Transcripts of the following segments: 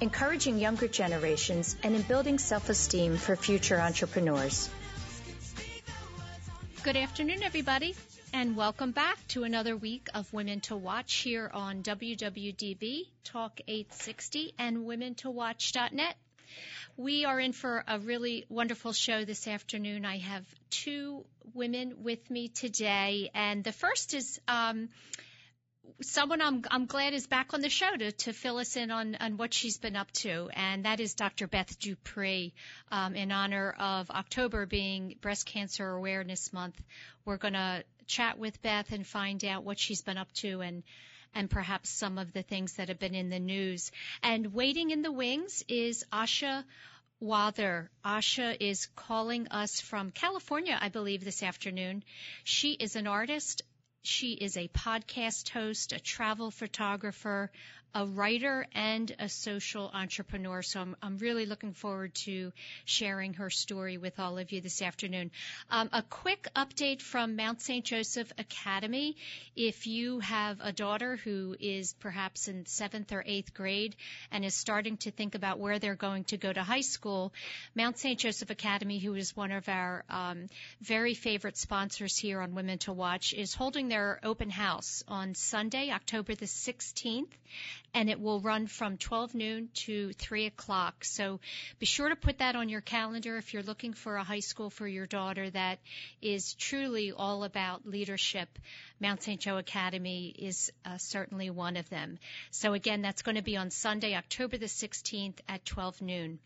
encouraging younger generations, and in building self-esteem for future entrepreneurs. Good afternoon, everybody, and welcome back to another week of Women to Watch here on WWDB Talk 860 and WomenToWatch.net. We are in for a really wonderful show this afternoon. I have two women with me today, and the first is um, someone I'm, I'm glad is back on the show to, to fill us in on, on what she's been up to, and that is Dr. Beth Dupree. Um, in honor of October being Breast Cancer Awareness Month, we're going to chat with Beth and find out what she's been up to and and perhaps some of the things that have been in the news. And waiting in the wings is Asha Wather. Asha is calling us from California, I believe, this afternoon. She is an artist, she is a podcast host, a travel photographer, a writer, and a social entrepreneur. So I'm, I'm really looking forward to sharing her story with all of you this afternoon. Um, a quick update from Mount St. Joseph Academy. If you have a daughter who is perhaps in seventh or eighth grade and is starting to think about where they're going to go to high school, Mount St. Joseph Academy, who is one of our um, very favorite sponsors here on Women to Watch, is holding their open house on Sunday, October the 16th and it will run from 12 noon to 3 o'clock. So be sure to put that on your calendar if you're looking for a high school for your daughter that is truly all about leadership. Mount St. Joe Academy is uh, certainly one of them. So again, that's going to be on Sunday, October the 16th at 12 noon.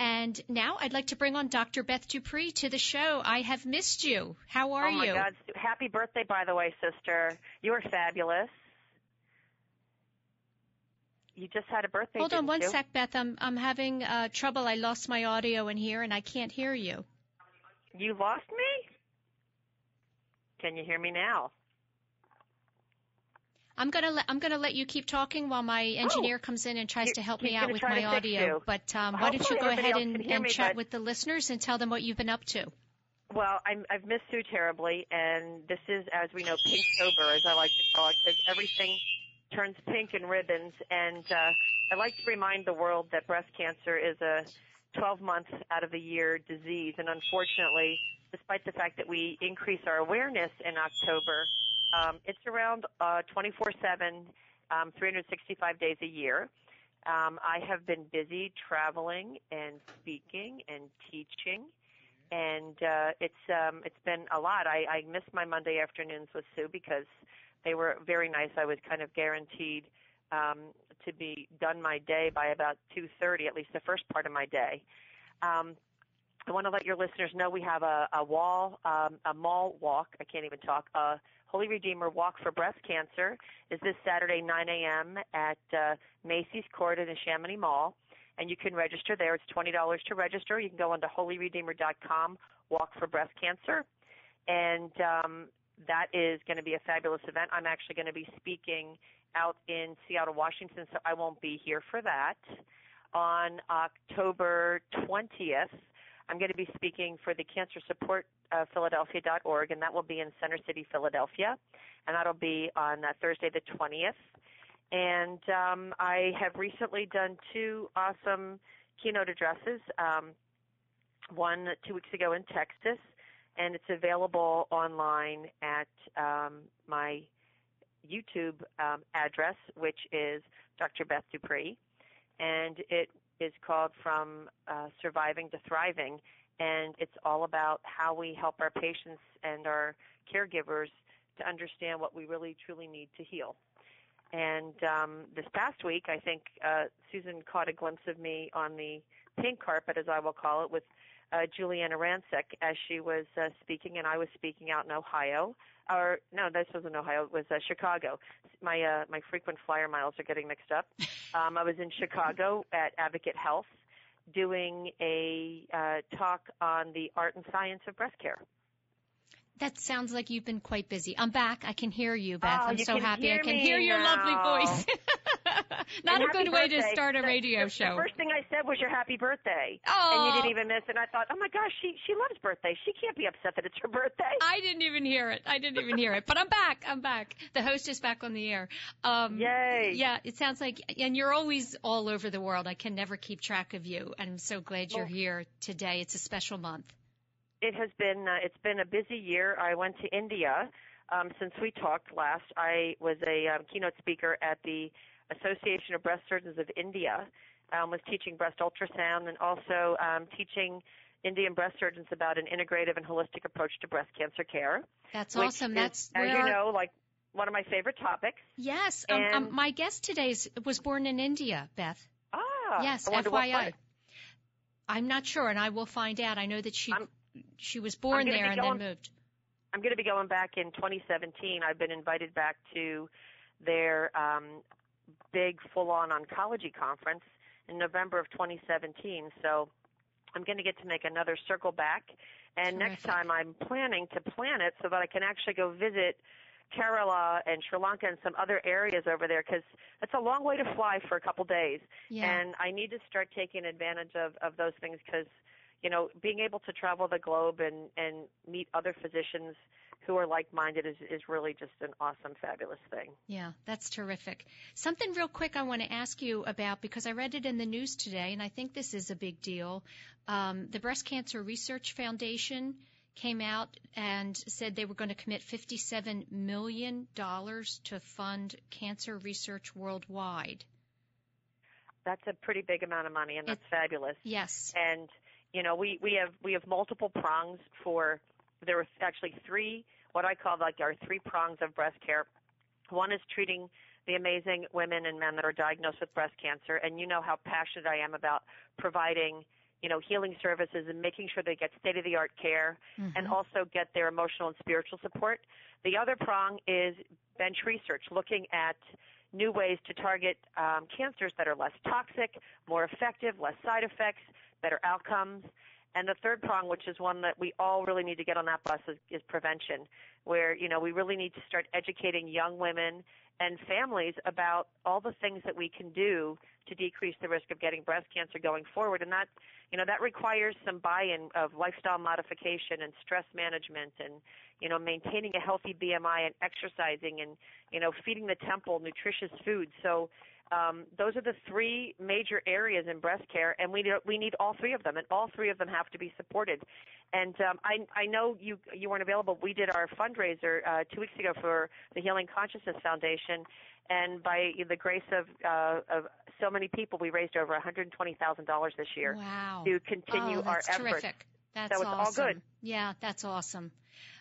And now I'd like to bring on Dr. Beth Dupree to the show. I have missed you. How are you? Oh my you? God! Happy birthday, by the way, sister. You are fabulous. You just had a birthday. Hold on one you? sec, Beth. I'm I'm having uh, trouble. I lost my audio in here, and I can't hear you. You lost me. Can you hear me now? I'm gonna let I'm gonna let you keep talking while my engineer oh, comes in and tries to help me out with my audio. You. But um, why don't you go ahead and, and me, chat but... with the listeners and tell them what you've been up to? Well, I'm, I've missed you terribly, and this is, as we know, pink sober, as I like to call it, because everything turns pink in ribbons. And uh, I like to remind the world that breast cancer is a 12 month out of the year disease, and unfortunately, despite the fact that we increase our awareness in October, um, it's around uh, 24/7, um, 365 days a year. Um, I have been busy traveling and speaking and teaching, and uh, it's um, it's been a lot. I, I miss my Monday afternoons with Sue because they were very nice. I was kind of guaranteed um, to be done my day by about 2:30, at least the first part of my day. Um, I want to let your listeners know we have a, a wall, um, a mall walk. I can't even talk. Uh, Holy Redeemer Walk for Breast Cancer is this Saturday, 9 a.m. at uh, Macy's Court in the Neshaminy Mall. and you can register there. It's twenty dollars to register. You can go onto holyredeemer.com, walk for breast cancer, and um, that is going to be a fabulous event. I'm actually going to be speaking out in Seattle, Washington, so I won't be here for that. On October 20th, I'm going to be speaking for the Cancer Support uh, Philadelphia.org, and that will be in Center City, Philadelphia, and that'll be on uh, Thursday the 20th. And um, I have recently done two awesome keynote addresses. Um, one two weeks ago in Texas, and it's available online at um, my YouTube um, address, which is Dr. Beth Dupree, and it is called From uh, Surviving to Thriving, and it's all about how we help our patients and our caregivers to understand what we really truly need to heal. And um, this past week, I think uh, Susan caught a glimpse of me on the pink carpet, as I will call it, with uh, Giuliana Rancic as she was uh, speaking, and I was speaking out in Ohio. Or no, this wasn't Ohio. It was uh, Chicago. My uh, my frequent flyer miles are getting mixed up. Um, I was in Chicago at Advocate Health, doing a uh, talk on the art and science of breast care. That sounds like you've been quite busy. I'm back. I can hear you, Beth. Oh, I'm you so happy I can hear your now. lovely voice. Not And a good way to start a radio the, show. The first thing I said was your happy birthday. Oh. And you didn't even miss it. And I thought, oh my gosh, she she loves birthdays. She can't be upset that it's her birthday. I didn't even hear it. I didn't even hear it. But I'm back. I'm back. The host is back on the air. Um, Yay. Yeah, it sounds like, and you're always all over the world. I can never keep track of you. And I'm so glad you're Well- here today. It's a special month. It has been uh, it's been a busy year. I went to India um, since we talked last. I was a um, keynote speaker at the Association of Breast Surgeons of India. Um, was teaching breast ultrasound and also um, teaching Indian breast surgeons about an integrative and holistic approach to breast cancer care. That's awesome. is, That's as you know, like one of my favorite topics. Yes. Um, um, my guest today is, was born in India, Beth. Ah, yes, I wonder what FYI. I'm not sure, and I will find out. I know that she I'm- she was born there and going- then moved. I'm going to be going back in 2017. I've been invited back to their um, big full-on oncology conference in November of 2017. So I'm going to get to make another circle back. And next time I'm planning to plan it so that I can actually go visit Kerala and Sri Lanka and some other areas over there because it's a long way to fly for a couple days. Yeah. And I need to start taking advantage of, of those things because, you know, being able to travel the globe and, and meet other physicians who are like-minded is, is really just an awesome, fabulous thing. Yeah, that's terrific. Something real quick I want to ask you about because I read it in the news today, and I think this is a big deal. Um, the Breast Cancer Research Foundation came out and said they were going to commit $57 million to fund cancer research worldwide. That's a pretty big amount of money, and that's fabulous. Yes. and you know we we have we have multiple prongs for there are actually three what I call like our three prongs of breast care. One is treating the amazing women and men that are diagnosed with breast cancer, and you know how passionate I am about providing you know healing services and making sure they get state of the art care mm-hmm. and also get their emotional and spiritual support. The other prong is bench research, looking at new ways to target um, cancers that are less toxic, more effective, less side effects, better outcomes. And the third prong, which is one that we all really need to get on that bus, is, is prevention, where you know we really need to start educating young women and families about all the things that we can do to decrease the risk of getting breast cancer going forward. And that you know that requires some buy-in of lifestyle modification and stress management, and you know maintaining a healthy BMI and exercising, and you know feeding the temple nutritious food. So um, those are the three major areas in breast care, and we need, we need all three of them, and all three of them have to be supported. And um, I, I know you you weren't available. We did our fundraiser uh, two weeks ago for the Healing Consciousness Foundation, and by the grace of uh, of so many people, we raised over $120,000 this year Wow. to continue oh, our that's efforts. terrific. That's So awesome. good. Yeah, that's awesome.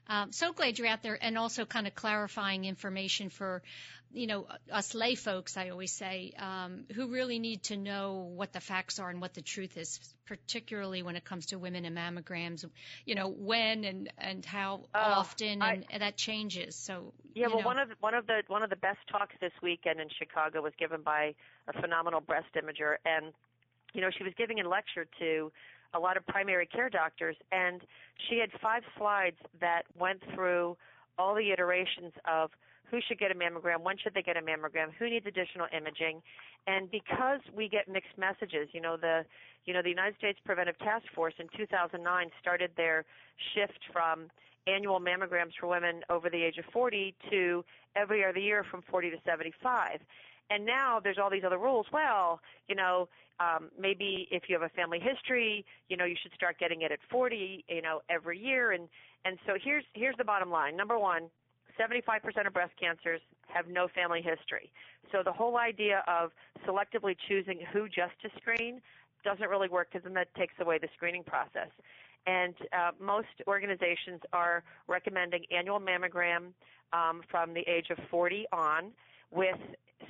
Um, so glad you're out there and also kind of clarifying information for, you know, us lay folks, I always say, um, who really need to know what the facts are and what the truth is, particularly when it comes to women and mammograms, you know, when and, and how Oh, often I- and, and that changes. So, Yeah, well, know, one of the, one of the one of the best talks this weekend in Chicago was given by a phenomenal breast imager, and you know, she was giving a lecture to a lot of primary care doctors, and she had five slides that went through all the iterations of who should get a mammogram, when should they get a mammogram, who needs additional imaging, and because we get mixed messages, you know the you know the United States Preventive Task Force in 2009 started their shift from annual mammograms for women over the age of 40 to every other year from 40 to 75. And now there's all these other rules. Well, you know, um, maybe if you have a family history, you know, you should start getting it at 40, you know, every year. And and so here's here's the bottom line. Number one, 75% of breast cancers have no family history. So the whole idea of selectively choosing who just to screen doesn't really work because then that takes away the screening process. And uh, most organizations are recommending annual mammogram um, from the age of 40 on, with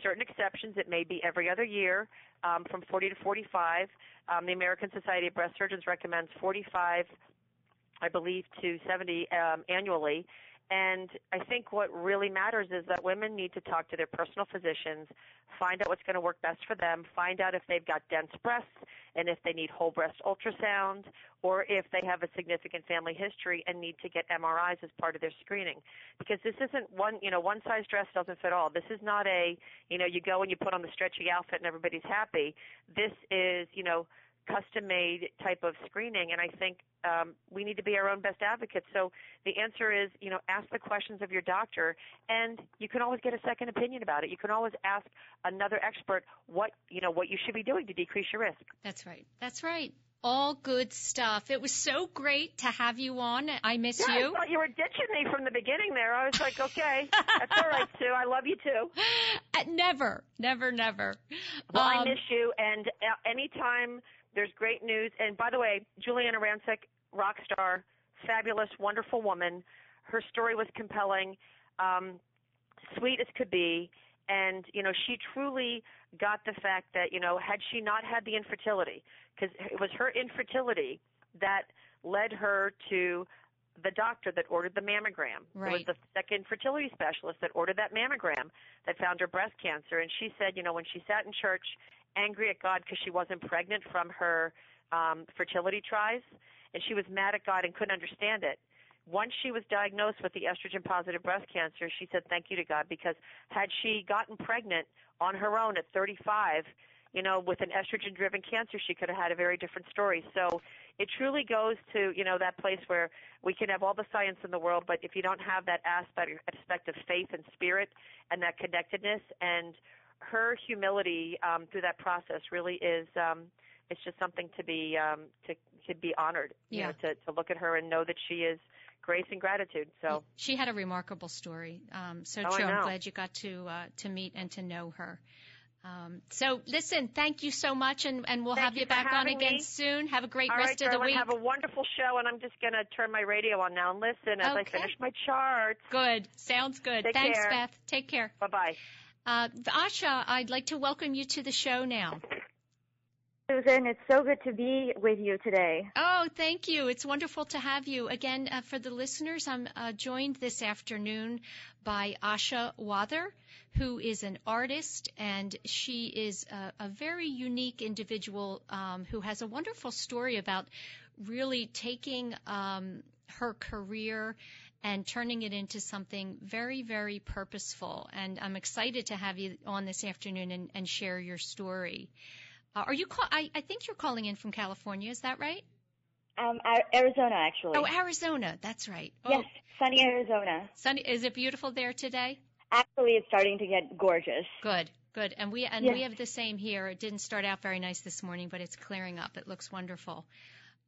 certain exceptions. It may be every other year um, from 40 to 45. Um, the American Society of Breast Surgeons recommends 45, I believe, to 70 um, annually. And I think what really matters is that women need to talk to their personal physicians, find out what's going to work best for them, find out if they've got dense breasts and if they need whole breast ultrasound or if they have a significant family history and need to get MRIs as part of their screening. Because this isn't one, you know, one size dress doesn't fit all. This is not a, you know, you go and you put on the stretchy outfit and everybody's happy. This is, you know, custom made type of screening and I think um, we need to be our own best advocates. So the answer is, you know, ask the questions of your doctor and you can always get a second opinion about it. You can always ask another expert what, you know, what you should be doing to decrease your risk. That's right. That's right. All good stuff. It was so great to have you on. I miss yeah, you. I thought you were ditching me from the beginning there. I was like, okay, that's all right, Sue. I love you too. Uh, never, never, never. Well, Um, I miss you, and uh, anytime there's great news. And by the way, Giuliana Rancic, rock star, fabulous, wonderful woman. Her story was compelling, um, sweet as could be, and you know she truly got the fact that you know had she not had the infertility, because it was her infertility that led her to the doctor that ordered the mammogram. It was the second fertility specialist that ordered that mammogram that found her breast cancer. And she said, you know, when she sat in church angry at God because she wasn't pregnant from her um, fertility tries, and she was mad at God and couldn't understand it. Once she was diagnosed with the estrogen positive breast cancer, she said thank you to God because had she gotten pregnant on her own at 35, you know, with an estrogen driven cancer, she could have had a very different story. So it truly goes to, you know, that place where we can have all the science in the world, but if you don't have that aspect, aspect of faith and spirit and that connectedness and her humility um, through that process really is um, it's just something to be um, to to be honored. You Yeah. know, to to look at her and know that she is grace and gratitude. So She had a remarkable story. Um, so Oh, true. I'm glad you got to uh, to meet and to know her. Um, so listen, thank you so much, and, and we'll Thank have you you back on again me. soon. Have a great all rest right, of the week. have a wonderful show, and I'm just going to turn my radio on now and listen as I finish my charts. Good. Sounds good. Take Thanks, care. Beth. Take care. Bye bye. Uh, Asha, I'd like to welcome you to the show now. Susan, it's so good to be with you today. Oh, thank you. It's wonderful to have you. Again, uh, for the listeners, I'm uh, joined this afternoon by Asha Wather, who is an artist, and she is a, a very unique individual um, who has a wonderful story about really taking um, her career and turning it into something very, very purposeful. And I'm excited to have you on this afternoon and, and share your story. Uh, are you call? I, I think you're calling in from California. Is that right? Um, Ar- Arizona, actually. Oh, Arizona. That's right. Oh, yes, sunny Arizona. sunny. Is it beautiful there today? Actually, it's starting to get gorgeous. Good. Good. And we and Yes. we have the same here. It didn't start out very nice this morning, but it's clearing up. It looks wonderful.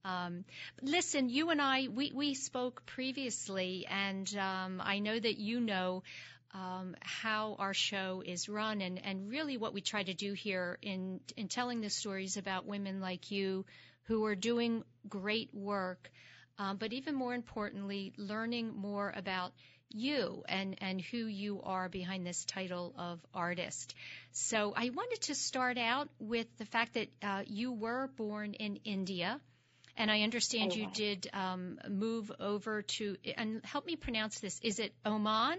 Um, listen, you and I, we, we spoke previously, and um, I know that you know um, how our show is run, and, and really what we try to do here in in telling the stories about women like you who are doing great work, um, but even more importantly, learning more about you and, and who you are behind this title of artist. So I wanted to start out with the fact that uh, you were born in India. And I understand I you was. did um, move over to, and help me pronounce this. Is it Oman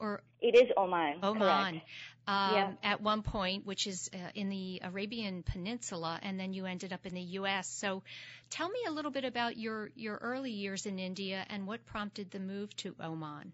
or it is Oman. Oman. Correct. Um, Yeah. At one point, which is uh, in the Arabian Peninsula, and then you ended up in the U.S. So, tell me a little bit about your your early years in India and what prompted the move to Oman.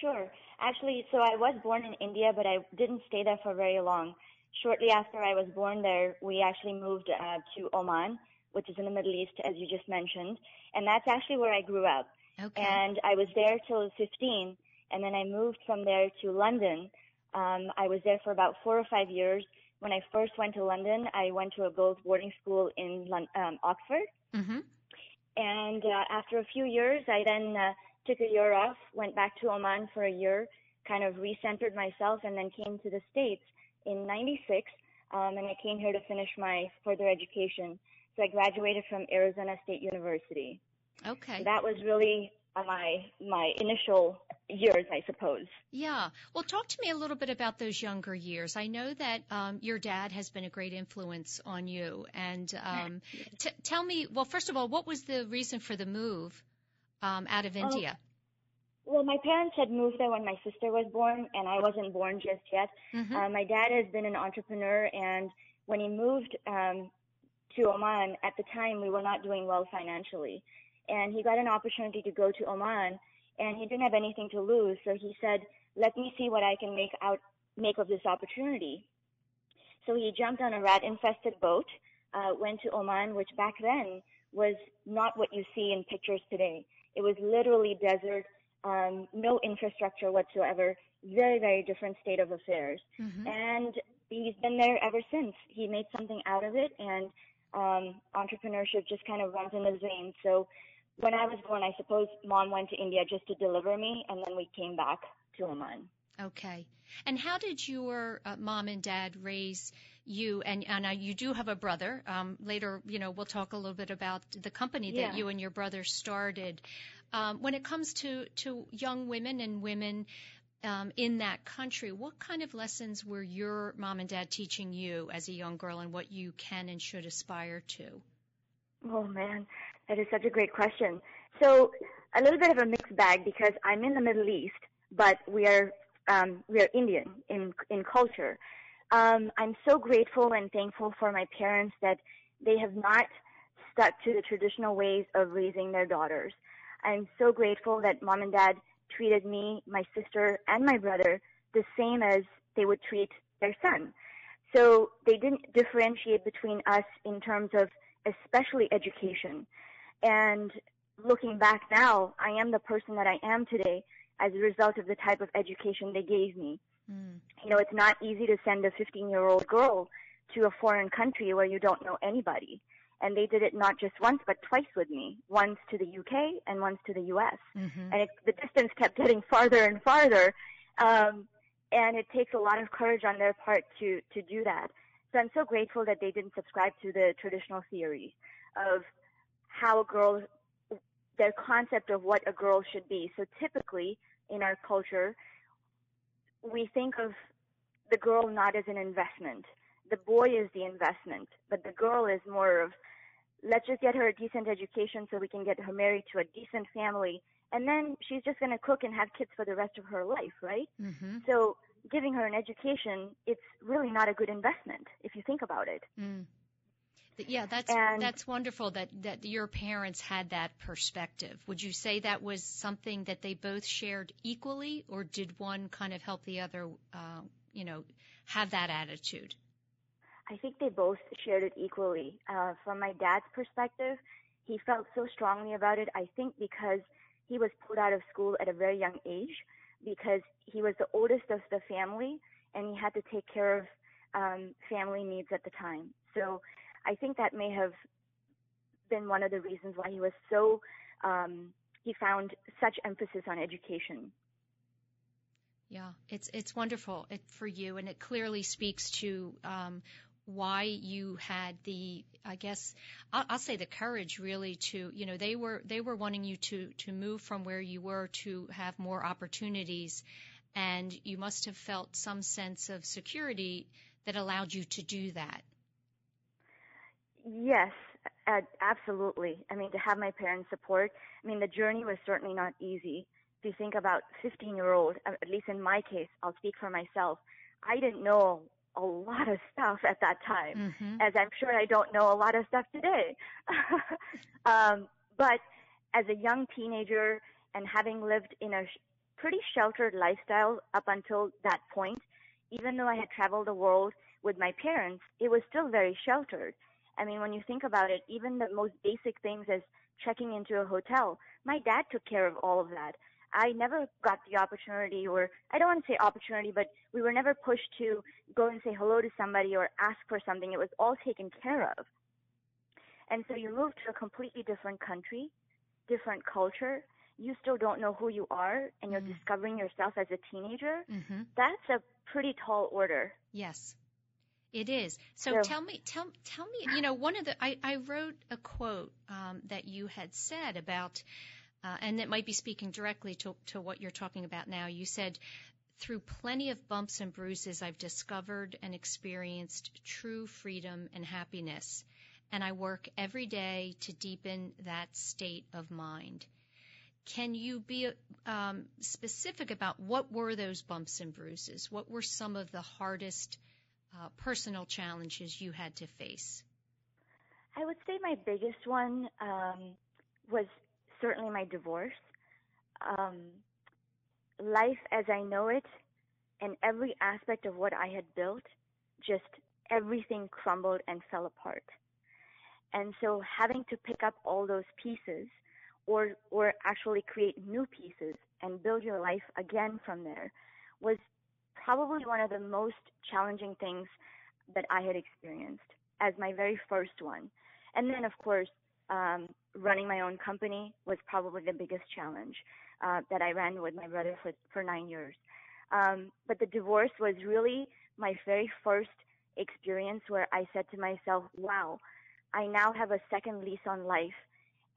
Sure. Actually, so I was born in India, but I didn't stay there for very long. Shortly after I was born there, we actually moved uh, to Oman, which is in the Middle East, as you just mentioned, and that's actually where I grew up. Okay. And I was there till 15, and then I moved from there to London. Um, I was there for about four or five years. When I first went to London, I went to a girls' boarding school in Lon- um, Oxford. mm-hmm. And uh, after a few years, I then uh, took a year off, went back to Oman for a year, kind of recentered myself, and then came to the States in 96. Um, and I came here to finish my further education. So I graduated from Arizona State University. Okay. So that was really my my initial years, I suppose. Yeah. Well, talk to me a little bit about those younger years. I know that um, your dad has been a great influence on you. And um, t- tell me, well, first of all, what was the reason for the move um, out of India? Well, my parents had moved there when my sister was born, and I wasn't born just yet. Mhm. Uh, my dad has been an entrepreneur, and when he moved um, to Oman, at the time we were not doing well financially, and he got an opportunity to go to Oman, and he didn't have anything to lose, so he said, "Let me see what I can make out make of this opportunity." So he jumped on a rat-infested boat, uh, went to Oman, which back then was not what you see in pictures today. It was literally desert, um, no infrastructure whatsoever. Very, very different state of affairs. Mhm. And he's been there ever since. He made something out of it, and um, entrepreneurship just kind of runs in his veins. So when I was born, I suppose mom went to India just to deliver me, and then we came back to Oman. Okay. And how did your uh, mom and dad raise you? And, and uh, you do have a brother. Um, later, you know, we'll talk a little bit about the company that Yeah. you and your brother started. Um, when it comes to, to young women and women um, in that country, what kind of lessons were your mom and dad teaching you as a young girl and what you can and should aspire to? Oh man, that is such a great question. So a little bit of a mixed bag because I'm in the Middle East, but we are um, we are Indian in in culture. Um, I'm so grateful and thankful for my parents that they have not stuck to the traditional ways of raising their daughters. I'm so grateful that mom and dad treated me, my sister, and my brother the same as they would treat their son. So they didn't differentiate between us in terms of especially education. And looking back now, I am the person that I am today as a result of the type of education they gave me. Mm. You know, it's not easy to send a 15 year old girl to a foreign country where you don't know anybody. And they did it not just once, but twice with me. Once to the UK and once to the US. hmm And it, the distance kept getting farther and farther. Um, and it takes a lot of courage on their part to, to do that. So I'm so grateful that they didn't subscribe to the traditional theory of how a girl, their concept of what a girl should be. So typically in our culture, we think of the girl not as an investment. The boy is the investment, but the girl is more of, let's just get her a decent education so we can get her married to a decent family. And then she's just going to cook and have kids for the rest of her life, right? hmm So giving her an education, it's really not a good investment if you think about it. Mm. Yeah, that's And- that's wonderful that that your parents had that perspective. Would you say that was something that they both shared equally, or did one kind of help the other, uh, you know, have that attitude? I think they both shared it equally. Uh, from my dad's perspective, he felt so strongly about it. I think because he was pulled out of school at a very young age, because he was the oldest of the family, and he had to take care of um, family needs at the time. So I think that may have been one of the reasons why he was so um, he found such emphasis on education. Yeah, it's it's wonderful for you, and it clearly speaks to um, why you had the, I guess, I'll, I'll say the courage really to, you know, they were they were wanting you to to move from where you were to have more opportunities, and you must have felt some sense of security that allowed you to do that. Yes, uh, absolutely. I mean, to have my parents' support. I mean, the journey was certainly not easy. if you think about 15 year old, at least in my case, I'll speak for myself. I didn't know a lot of stuff at that time, Mhm. as I'm sure I don't know a lot of stuff today. um, but as a young teenager and having lived in a sh- pretty sheltered lifestyle up until that point, even though I had traveled the world with my parents, it was still very sheltered. I mean, when you think about it, even the most basic things as checking into a hotel, my dad took care of all of that. I never got the opportunity, or I don't want to say opportunity, but we were never pushed to go and say hello to somebody or ask for something. It was all taken care of. And so you move to a completely different country, different culture. You still don't know who you are, and you're discovering yourself as a teenager. Mm-hmm. That's a pretty tall order. Yes, it is. So So- tell me, tell tell me. You know, one of the I, I wrote a quote um, that you had said about, uh, and that might be speaking directly to to what you're talking about now. You said. Through plenty of bumps and bruises, I've discovered and experienced true freedom and happiness, and I work every day to deepen that state of mind. Can you be um, specific about what were those bumps and bruises? What were some of the hardest uh, personal challenges you had to face? I would say my biggest one um, was certainly my divorce. Um, life as I know it and every aspect of what I had built, just everything crumbled and fell apart. And so having to pick up all those pieces or, or actually create new pieces and build your life again from there was probably one of the most challenging things that I had experienced as my very first one. And then, of course, um, running my own company was probably the biggest challenge uh, that I ran with my brother for, for nine years. Um, but the divorce was really my very first experience where I said to myself, wow, I now have a second lease on life.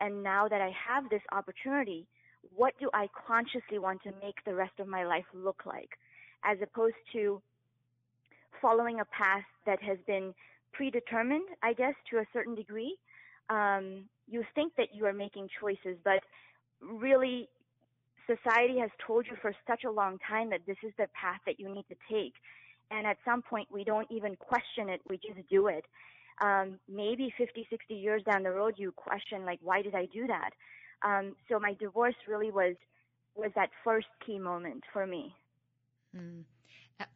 And now that I have this opportunity, what do I consciously want to make the rest of my life look like? As opposed to following a path that has been predetermined, I guess, to a certain degree. Um, you think that you are making choices, but really, society has told you for such a long time that this is the path that you need to take. And at some point, we don't even question it, we just do it. Um, maybe 50, 60 years down the road, you question, like, why did I do that? Um, so my divorce really was was that first key moment for me. Mm.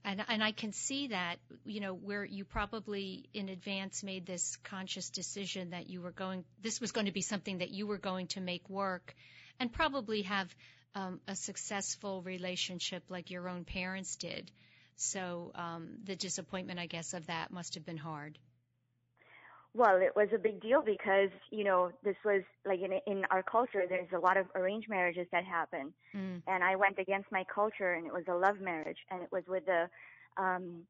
And, and I can see that, you know, where you probably in advance made this conscious decision that you were going, this was going to be something that you were going to make work and probably have um, a successful relationship like your own parents did. So um, the disappointment, I guess, of that must have been hard. Well, it was a big deal because, you know, this was like in, in our culture, there's a lot of arranged marriages that happen. Mm. And I went against my culture and it was a love marriage and it was with a, um,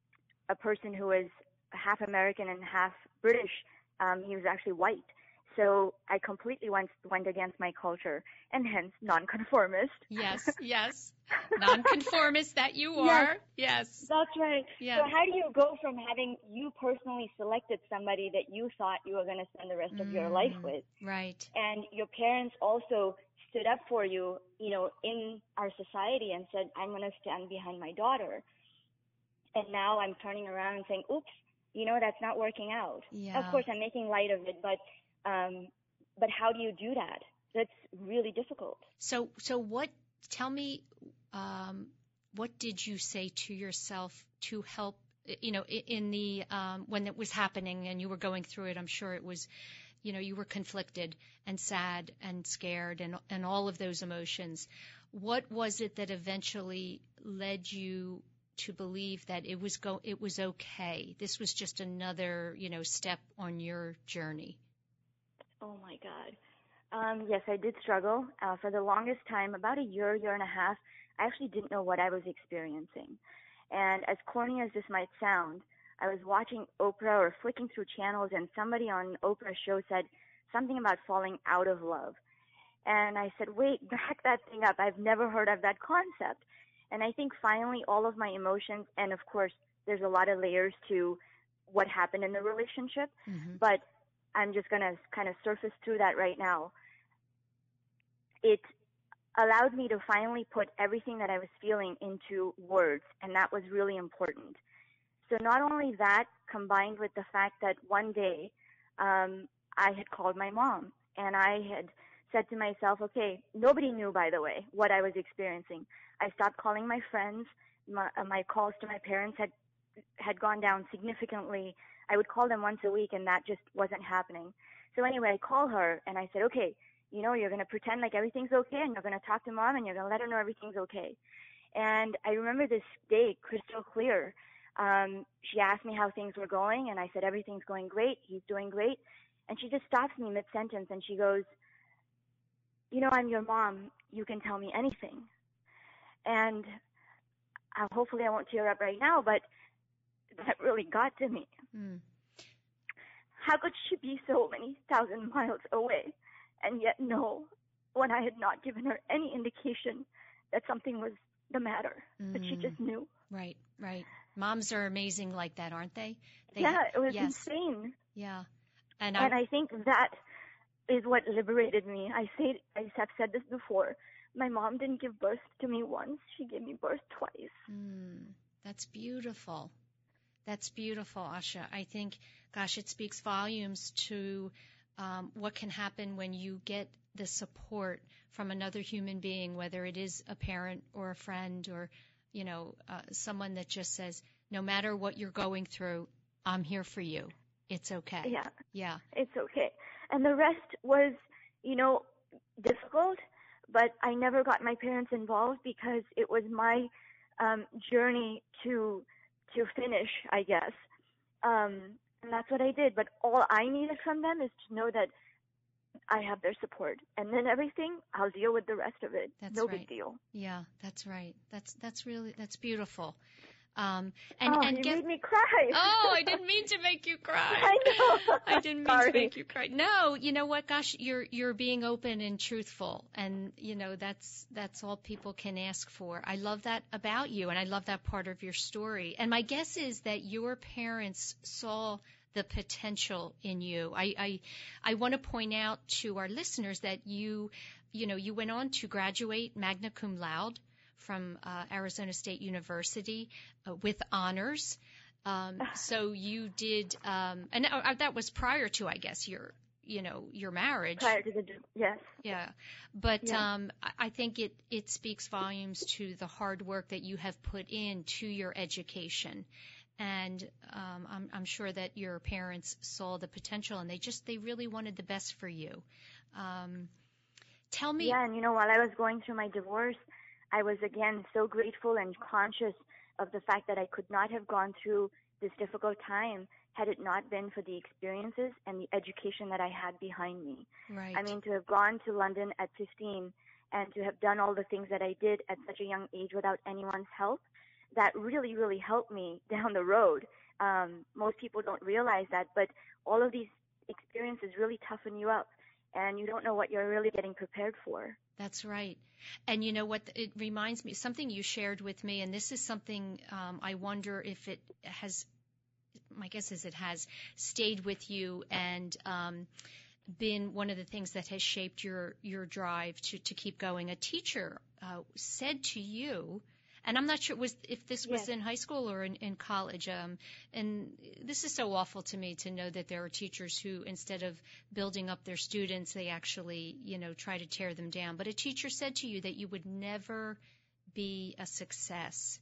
a person who was half American and half British. Um, he was actually white. So I completely went, went against my culture and hence nonconformist. Yes, yes. Nonconformist that you are. Yes. That's right. Yeah. So how do you go from having you personally selected somebody that you thought you were going to spend the rest of your life Mm. with? Right. and your parents also stood up for you, you know, in our society and said, I'm going to stand behind my daughter. And now I'm turning around and saying, oops, you know, that's not working out. Yeah. Of course, I'm making light of it, but, um, but how do you do that? That's really difficult. So, so what? Tell me, um, what did you say to yourself to help? You know, in the um, when it was happening and you were going through it, I'm sure it was, you know, you were conflicted and sad and scared and and all of those emotions. What was it that eventually led you to believe that it was go it was okay? This was just another, you know, step on your journey. Oh my God. Um, yes, I did struggle uh, for the longest time. About a year, year and a half, I actually didn't know what I was experiencing. And as corny as this might sound, I was watching Oprah or flicking through channels, and somebody on Oprah's show said something about falling out of love. And I said, wait, back that thing up. I've never heard of that concept. And I think finally all of my emotions, and of course, there's a lot of layers to what happened in the relationship, Mm-hmm. but I'm just going to kind of surface through that right now. It, allowed me to finally put everything that I was feeling into words, and that was really important. So not only that, combined with the fact that one day um, I had called my mom and I had said to myself, okay, nobody knew, by the way, what I was experiencing. I stopped calling my friends. My, uh, my calls to my parents had had gone down significantly. I would call them once a week, and that just wasn't happening. So anyway, I call her and I said, okay, you know, you're going to pretend like everything's okay, and you're going to talk to mom, and you're going to let her know everything's okay. And I remember this day crystal clear. Um, she asked me how things were going, and I said everything's going great. He's doing great. And she just stops me mid sentence and she goes, You know, I'm your mom. You can tell me anything. And uh, hopefully I won't tear up right now, but that really got to me. Mm. How could she be so many thousand miles away and yet know when I had not given her any indication that something was the matter, mm. but she just knew. Right, right. Moms are amazing like that, aren't they? they yeah, it was yes. insane. Yeah. And, and I, I think that is what liberated me. I say I have said this before. My mom didn't give birth to me once; she gave me birth twice. Mm, that's beautiful. That's beautiful, Asha. I think, gosh, it speaks volumes to um, what can happen when you get the support from another human being, whether it is a parent or a friend or, you know, uh, someone that just says, no matter what you're going through, I'm here for you. It's okay. Yeah. Yeah. It's okay. And the rest was, you know, difficult, but I never got my parents involved because it was my um, journey to to finish, I guess. Um, and that's what I did. But all I needed from them is to know that I have their support, and then everything I'll deal with the rest of it. That's no right. big deal. Yeah, that's right. That's that's really that's beautiful. Um, and, oh, and you get, made me cry. Oh, I didn't mean to make you cry. I know. I didn't mean Sorry. to make you cry. No, you know what? Gosh, you're you're being open and truthful, and you know that's that's all people can ask for. I love that about you, and I love that part of your story. And my guess is that your parents saw the potential in you. I I, I want to point out to our listeners that you you know you went on to graduate magna cum laude from uh, Arizona State University uh, with honors. Um, so you did, um, and uh, that was prior to, I guess, your, you know, your marriage. Prior to the yes. Yeah, but Yeah. um, I- I think it it speaks volumes to the hard work that you have put into your education, and um, I'm I'm sure that your parents saw the potential and they just they really wanted the best for you. Um, tell me. Yeah, and you know, while I was going through my divorce, I was again so grateful and conscious of the fact that I could not have gone through this difficult time had it not been for the experiences and the education that I had behind me. Right. I mean, to have gone to London at 15 and to have done all the things that I did at such a young age without anyone's help, that really, really helped me down the road. Um, most people don't realize that, but all of these experiences really toughen you up, and you don't know what you're really getting prepared for. That's right. And you know what? It reminds me something you shared with me, and this is something um, I wonder if it has. My guess is it has stayed with you and um, been one of the things that has shaped your your drive to to keep going. A teacher uh, said to you, and I'm not sure was if this was Yes. in high school or in, in college. Um, and this is so awful to me to know that there are teachers who, instead of building up their students, they actually, you know, try to tear them down. But a teacher said to you that you would never be a success.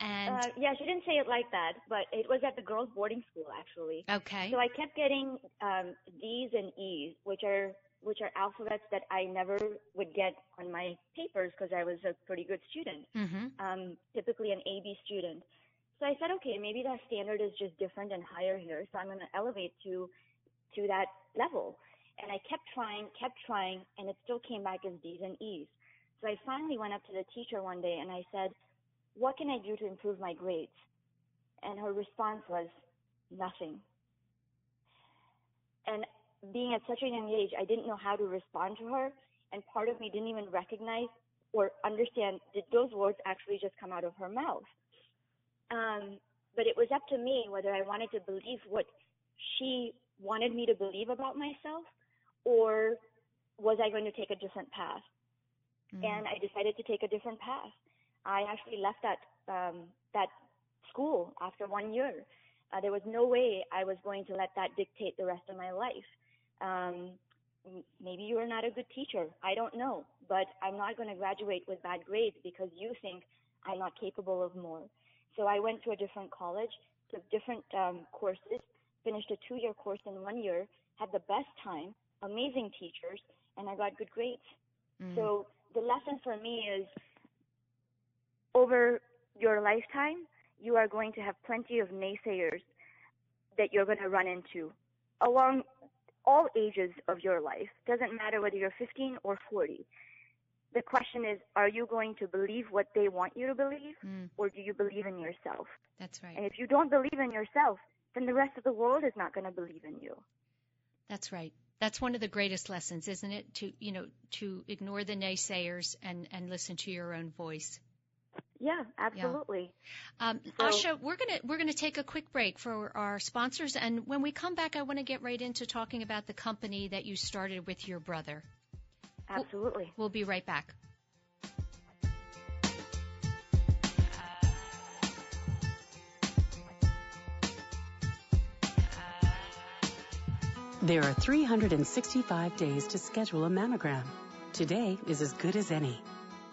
And Uh, yeah, she didn't say it like that, but it was at the girls' boarding school actually. okay, So I kept getting um, D's and E's, which are which are alphabets that I never would get on my papers because I was a pretty good student, hmm um, typically an AB student. So I said, okay, maybe that standard is just different and higher here, so I'm going to elevate to to that level. And I kept trying, kept trying, and it still came back as D's and E's. So I finally went up to the teacher one day and I said, what can I do to improve my grades? And her response was, nothing. And being at such a young age, I didn't know how to respond to her. And part of me didn't even recognize or understand did those words actually just come out of her mouth. Um, but it was up to me whether I wanted to believe what she wanted me to believe about myself or was I going to take a different path. mm. and I decided to take a different path. I actually left that um, that school after one year. Uh, there was no way I was going to let that dictate the rest of my life. Um, maybe you are not a good teacher. I don't know, but I'm not going to graduate with bad grades because you think I'm not capable of more. So I went to a different college, took different um, courses, finished a two-year course in one year, had the best time, amazing teachers, and I got good grades. Mm. So the lesson for me is over your lifetime, you are going to have plenty of naysayers that you're going to run into along all ages of your life. Doesn't matter whether you're 15 or 40. The question is, are you going to believe what they want you to believe, mm. or do you believe in yourself? That's right. And if you don't believe in yourself, then the rest of the world is not going to believe in you. That's right. That's one of the greatest lessons, isn't it? To you know, to ignore the naysayers and and listen to your own voice. Yeah, absolutely. Yeah. Um, so, Asha, we're gonna we're gonna take a quick break for our sponsors, and when we come back, I want to get right into talking about the company that you started with your brother. Absolutely. We'll, we'll be right back. There are 365 days to schedule a mammogram. Today is as good as any.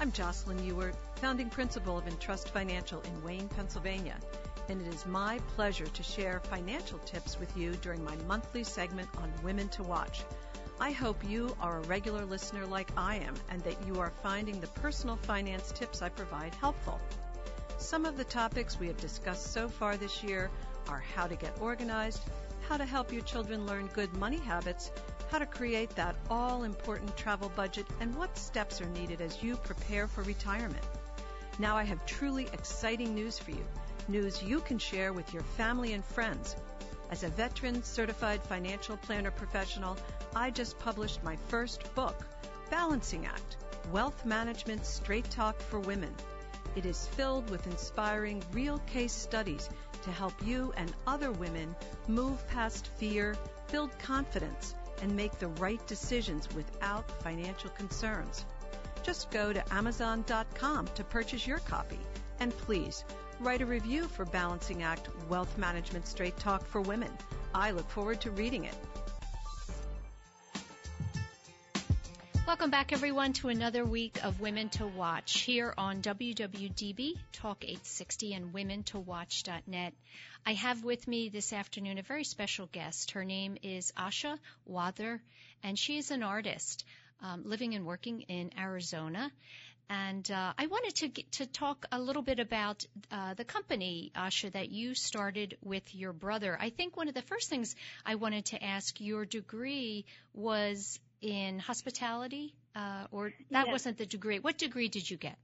I'm Jocelyn Ewart, founding principal of Entrust Financial in Wayne, Pennsylvania, and it is my pleasure to share financial tips with you during my monthly segment on Women to Watch. I hope you are a regular listener like I am and that you are finding the personal finance tips I provide helpful. Some of the topics we have discussed so far this year are how to get organized, how to help your children learn good money habits, how to create that all important travel budget, and what steps are needed as you prepare for retirement. Now I have truly exciting news for you. News you can share with your family and friends. As a veteran certified financial planner professional, I just published my first book, Balancing Act Wealth Management Straight Talk for Women. It is filled with inspiring real case studies to help you and other women move past fear, build confidence, and make the right decisions without financial concerns. Just go to Amazon.com to purchase your copy. And please, write a review for Balancing Act Wealth Management Straight Talk for Women. I look forward to reading it. Welcome back, everyone, to another week of Women to Watch here on WWDB Talk 860 and WomenToWatch.net. I have with me this afternoon a very special guest. Her name is Asha Wadher, and she is an artist um, living and working in Arizona. And uh, I wanted to get, to talk a little bit about uh, the company, Asha, that you started with your brother. I think one of the first things I wanted to ask, your degree was in hospitality, uh, or that yeah. wasn't the degree. What degree did you get?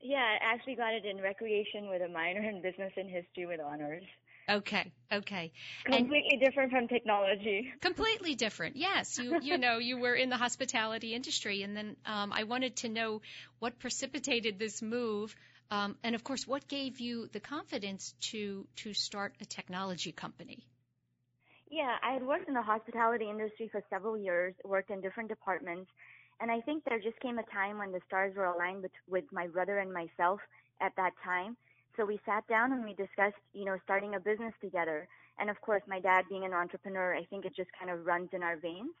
Yeah, I actually got it in recreation with a minor in business and history with honors. Okay, okay. Completely and different from technology. Completely different. Yes, you you know you were in the hospitality industry, and then um, I wanted to know what precipitated this move, um, and of course, what gave you the confidence to to start a technology company. Yeah, I had worked in the hospitality industry for several years, worked in different departments, and I think there just came a time when the stars were aligned with, with my brother and myself at that time. So we sat down and we discussed, you know, starting a business together. And of course, my dad being an entrepreneur, I think it just kind of runs in our veins.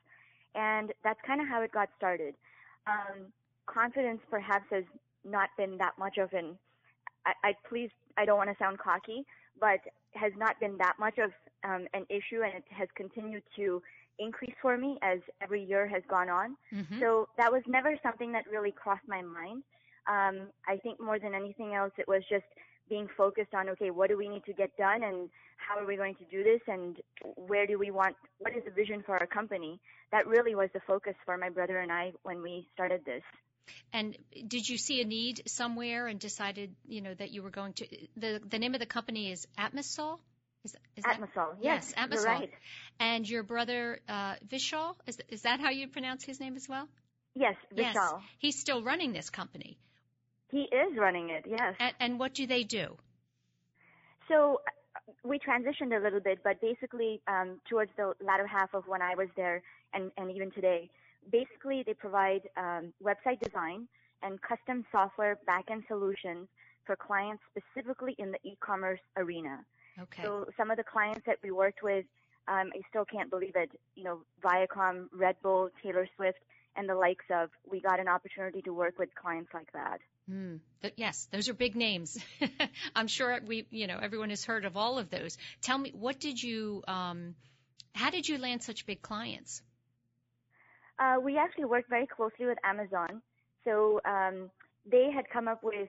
And that's kind of how it got started. Um, confidence perhaps has not been that much of an, I, I please, I don't want to sound cocky, but has not been that much of um, an issue and it has continued to increase for me as every year has gone on. Mm-hmm. So that was never something that really crossed my mind. Um, I think more than anything else, it was just being focused on, okay, what do we need to get done and how are we going to do this and where do we want, what is the vision for our company? That really was the focus for my brother and I when we started this. And did you see a need somewhere and decided, you know, that you were going to, the, the name of the company is Atmosol? Is, is Atmosol, yes, yes, Atmosol. Right. And your brother, uh, Vishal, is, is that how you pronounce his name as well? Yes, Vishal. Yes. He's still running this company. He is running it, yes. And, and what do they do? So uh, we transitioned a little bit, but basically um, towards the latter half of when I was there and, and even today, basically they provide um, website design and custom software backend solutions for clients specifically in the e-commerce arena. Okay. So some of the clients that we worked with, um, I still can't believe it. You know, Viacom, Red Bull, Taylor Swift, and the likes of. We got an opportunity to work with clients like that. Mm, th- yes, those are big names. I'm sure we, you know, everyone has heard of all of those. Tell me, what did you, um, how did you land such big clients? Uh, we actually worked very closely with Amazon. So um, they had come up with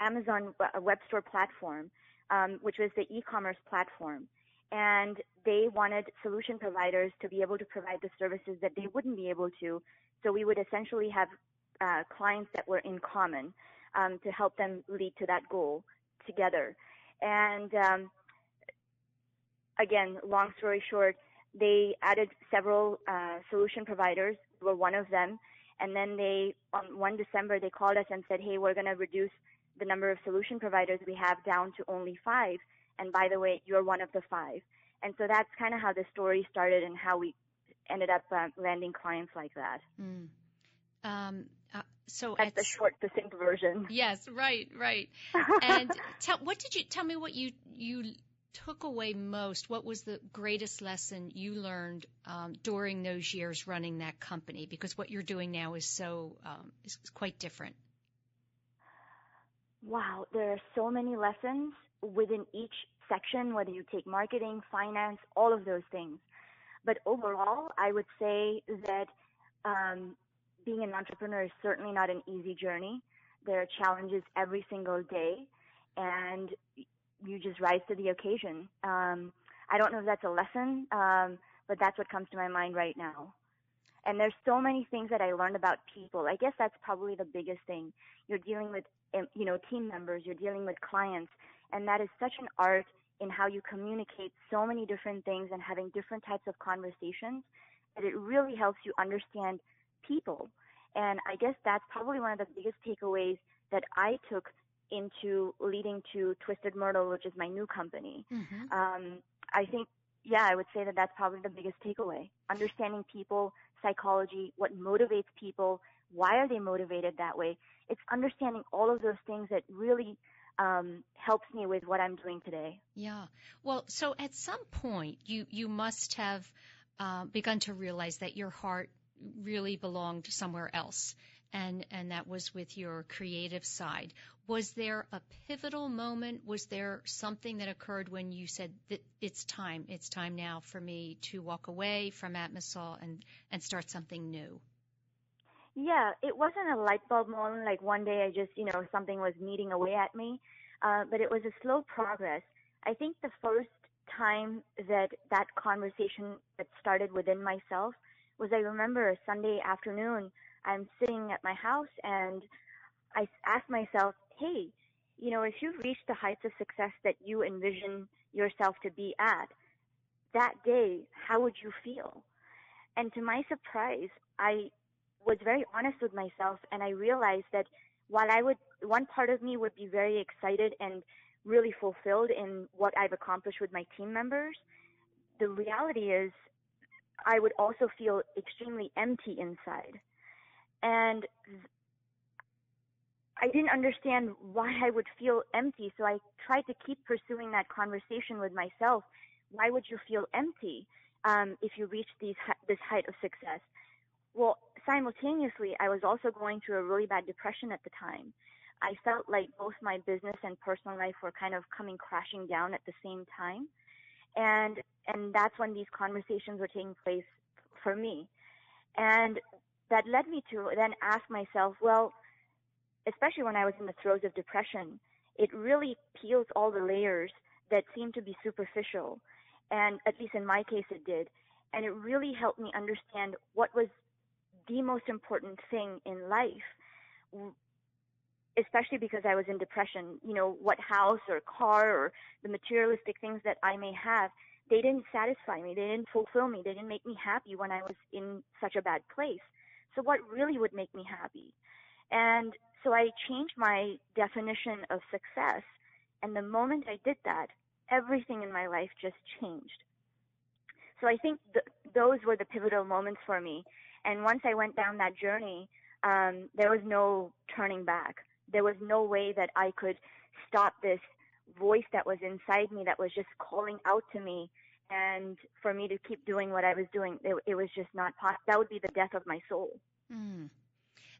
Amazon web store platform, um, which was the e-commerce platform. And they wanted solution providers to be able to provide the services that they wouldn't be able to. So we would essentially have uh, clients that were in common um, to help them lead to that goal together. And um, again, long story short, they added several uh, solution providers. We were one of them, and then they on one December they called us and said, "Hey, we're going to reduce the number of solution providers we have down to only five. And by the way, you're one of the five. And so that's kind of how the story started and how we ended up uh, landing clients like that. Mm. Um, uh, so that's the short, succinct version. Yes, right, right. and tell, what did you tell me? What you you took away most? What was the greatest lesson you learned um, during those years running that company? Because what you're doing now is so um, is quite different. Wow, there are so many lessons within each section, whether you take marketing, finance, all of those things. But overall, I would say that um, being an entrepreneur is certainly not an easy journey. There are challenges every single day, and you just rise to the occasion. Um, I don't know if that's a lesson, um, but that's what comes to my mind right now. And there's so many things that I learned about people. I guess that's probably the biggest thing. You're dealing with, you know, team members. You're dealing with clients, and that is such an art in how you communicate so many different things and having different types of conversations that it really helps you understand people. And I guess that's probably one of the biggest takeaways that I took into leading to Twizted Myrtle, which is my new company. Mm-hmm. Um, I think, yeah, I would say that that's probably the biggest takeaway. Understanding people, psychology, what motivates people, why are they motivated that way? It's understanding all of those things that really um, helps me with what I'm doing today. Yeah. Well, so at some point, you you must have uh, begun to realize that your heart really belonged somewhere else and and that was with your creative side was there a pivotal moment was there something that occurred when you said that it's time it's time now for me to walk away from atmosol and and start something new yeah it wasn't a light bulb moment like one day i just you know something was eating away at me uh, but it was a slow progress i think the first time that that conversation that started within myself was I remember a Sunday afternoon, I'm sitting at my house and I asked myself, hey, you know, if you've reached the heights of success that you envision yourself to be at, that day, how would you feel? And to my surprise, I was very honest with myself and I realized that while I would, one part of me would be very excited and really fulfilled in what I've accomplished with my team members, the reality is I would also feel extremely empty inside. And I didn't understand why I would feel empty. So I tried to keep pursuing that conversation with myself. Why would you feel empty um, if you reach these this height of success? Well, simultaneously, I was also going through a really bad depression at the time. I felt like both my business and personal life were kind of coming crashing down at the same time. And, and that's when these conversations were taking place for me. And that led me to then ask myself, well, especially when I was in the throes of depression, it really peels all the layers that seem to be superficial. And at least in my case, it did. And it really helped me understand what was the most important thing in life, especially because I was in depression. You know, what house or car or the materialistic things that I may have, they didn't satisfy me. They didn't fulfill me. They didn't make me happy when I was in such a bad place. So what really would make me happy? And so I changed my definition of success. And the moment I did that, everything in my life just changed. So I think th- those were the pivotal moments for me. And once I went down that journey, um, there was no turning back. There was no way that I could stop this voice that was inside me that was just calling out to me. And for me to keep doing what I was doing, it, it was just not possible. That would be the death of my soul. Mm.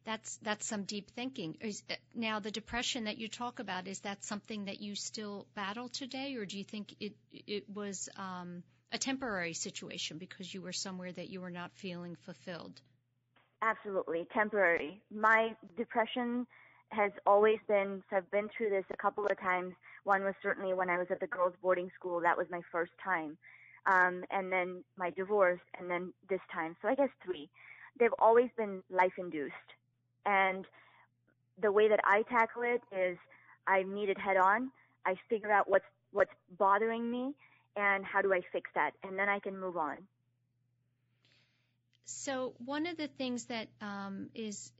That's that's some deep thinking. Is, uh, now, the depression that you talk about is that something that you still battle today, or do you think it it was um, a temporary situation because you were somewhere that you were not feeling fulfilled? Absolutely temporary. My depression has always been. So I've been through this a couple of times. One was certainly when I was at the girls' boarding school. That was my first time, um, and then my divorce, and then this time. So I guess three. They've always been life induced and the way that I tackle it is I meet it head on. I figure out what's what's bothering me and how do I fix that, and then I can move on. So one of the things that um, is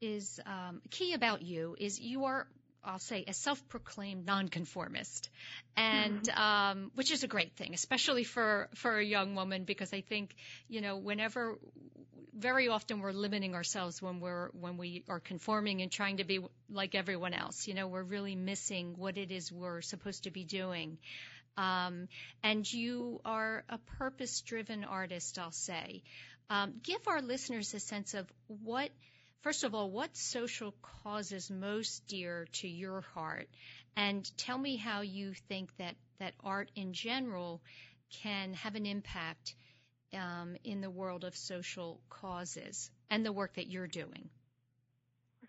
is um, key about you is you are I'll say a self-proclaimed nonconformist, and mm-hmm. um, which is a great thing, especially for for a young woman, because I think you know whenever very often we're limiting ourselves when we're when we are conforming and trying to be like everyone else. You know, we're really missing what it is we're supposed to be doing. Um, and you are a purpose-driven artist, I'll say. Um, give our listeners a sense of what, first of all, what social cause is most dear to your heart, and tell me how you think that that art in general can have an impact um, in the world of social causes and the work that you're doing?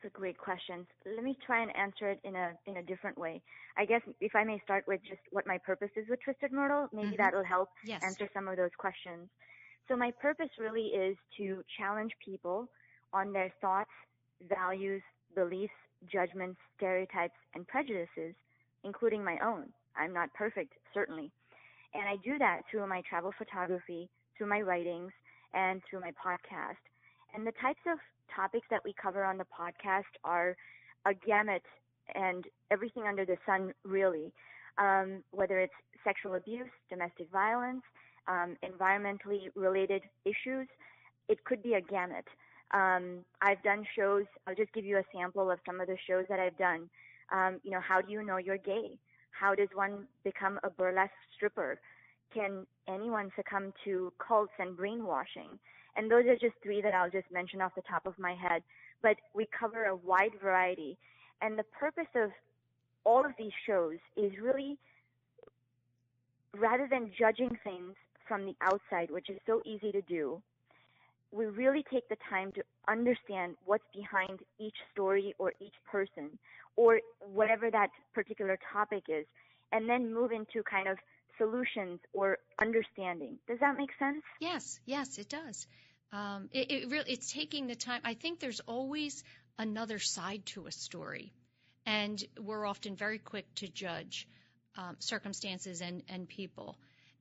A great question. Let me try and answer it in a in a different way. I guess if I may start with just what my purpose is with Twizted Myrtle, maybe mm-hmm. that'll help yes. answer some of those questions. So my purpose really is to challenge people on their thoughts, values, beliefs, judgments, stereotypes, and prejudices, including my own. I'm not perfect, certainly. And I do that through my travel photography, through my writings and through my podcast. And the types of topics that we cover on the podcast are a gamut and everything under the sun, really. Um, whether it's sexual abuse, domestic violence, um, environmentally related issues, it could be a gamut. Um, I've done shows. I'll just give you a sample of some of the shows that I've done. Um, you know, how do you know you're gay? How does one become a burlesque stripper? can anyone succumb to cults and brainwashing? And those are just three that I'll just mention off the top of my head. But we cover a wide variety. And the purpose of all of these shows is really rather than judging things from the outside, which is so easy to do, we really take the time to understand what's behind each story or each person or whatever that particular topic is, and then move into kind of solutions or understanding. Does that make sense? Yes, yes, it does. Um, it, it really, it's taking the time. I think there's always another side to a story, and we're often very quick to judge um, circumstances and, and people.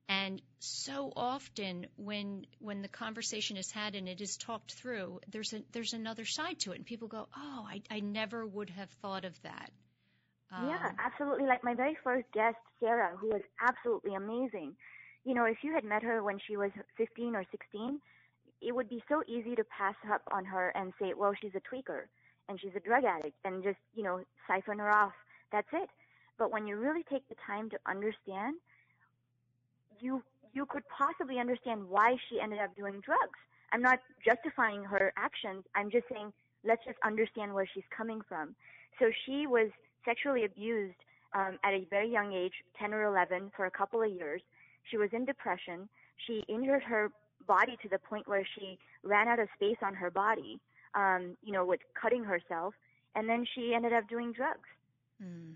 And so often, when when the conversation is had and it is talked through, there's a there's another side to it, and people go, "Oh, I, I never would have thought of that." Um, yeah, absolutely. Like my very first guest, Sarah, who was absolutely amazing. You know, if you had met her when she was 15 or 16, it would be so easy to pass up on her and say, well, she's a tweaker. and she's a drug addict and just, you know, siphon her off. That's it. But when you really take the time to understand, you you could possibly understand why she ended up doing drugs. I'm not justifying her actions. I'm just saying let's just understand where she's coming from. So she was sexually abused um, at a very young age, 10 or 11, for a couple of years. She was in depression. She injured her body to the point where she ran out of space on her body, um, you know, with cutting herself, and then she ended up doing drugs. Mm.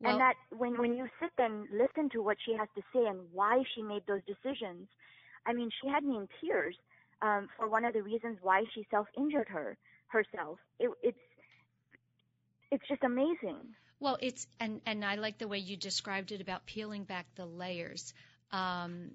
Well, and that when when you sit and listen to what she has to say and why she made those decisions, I mean, she had me in tears um, for one of the reasons why she self-injured her herself. It, it's it's just amazing. Well, it's and and I like the way you described it about peeling back the layers. Um,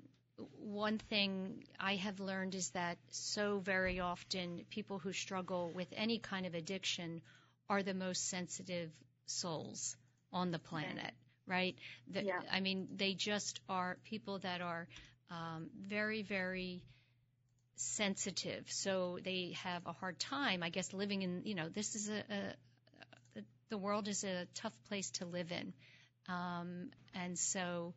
one thing I have learned is that so very often people who struggle with any kind of addiction are the most sensitive souls on the planet, right? The, yeah. I mean, they just are people that are um, very, very sensitive. So they have a hard time, I guess, living in, you know, this is a, a, a the world is a tough place to live in. Um, and so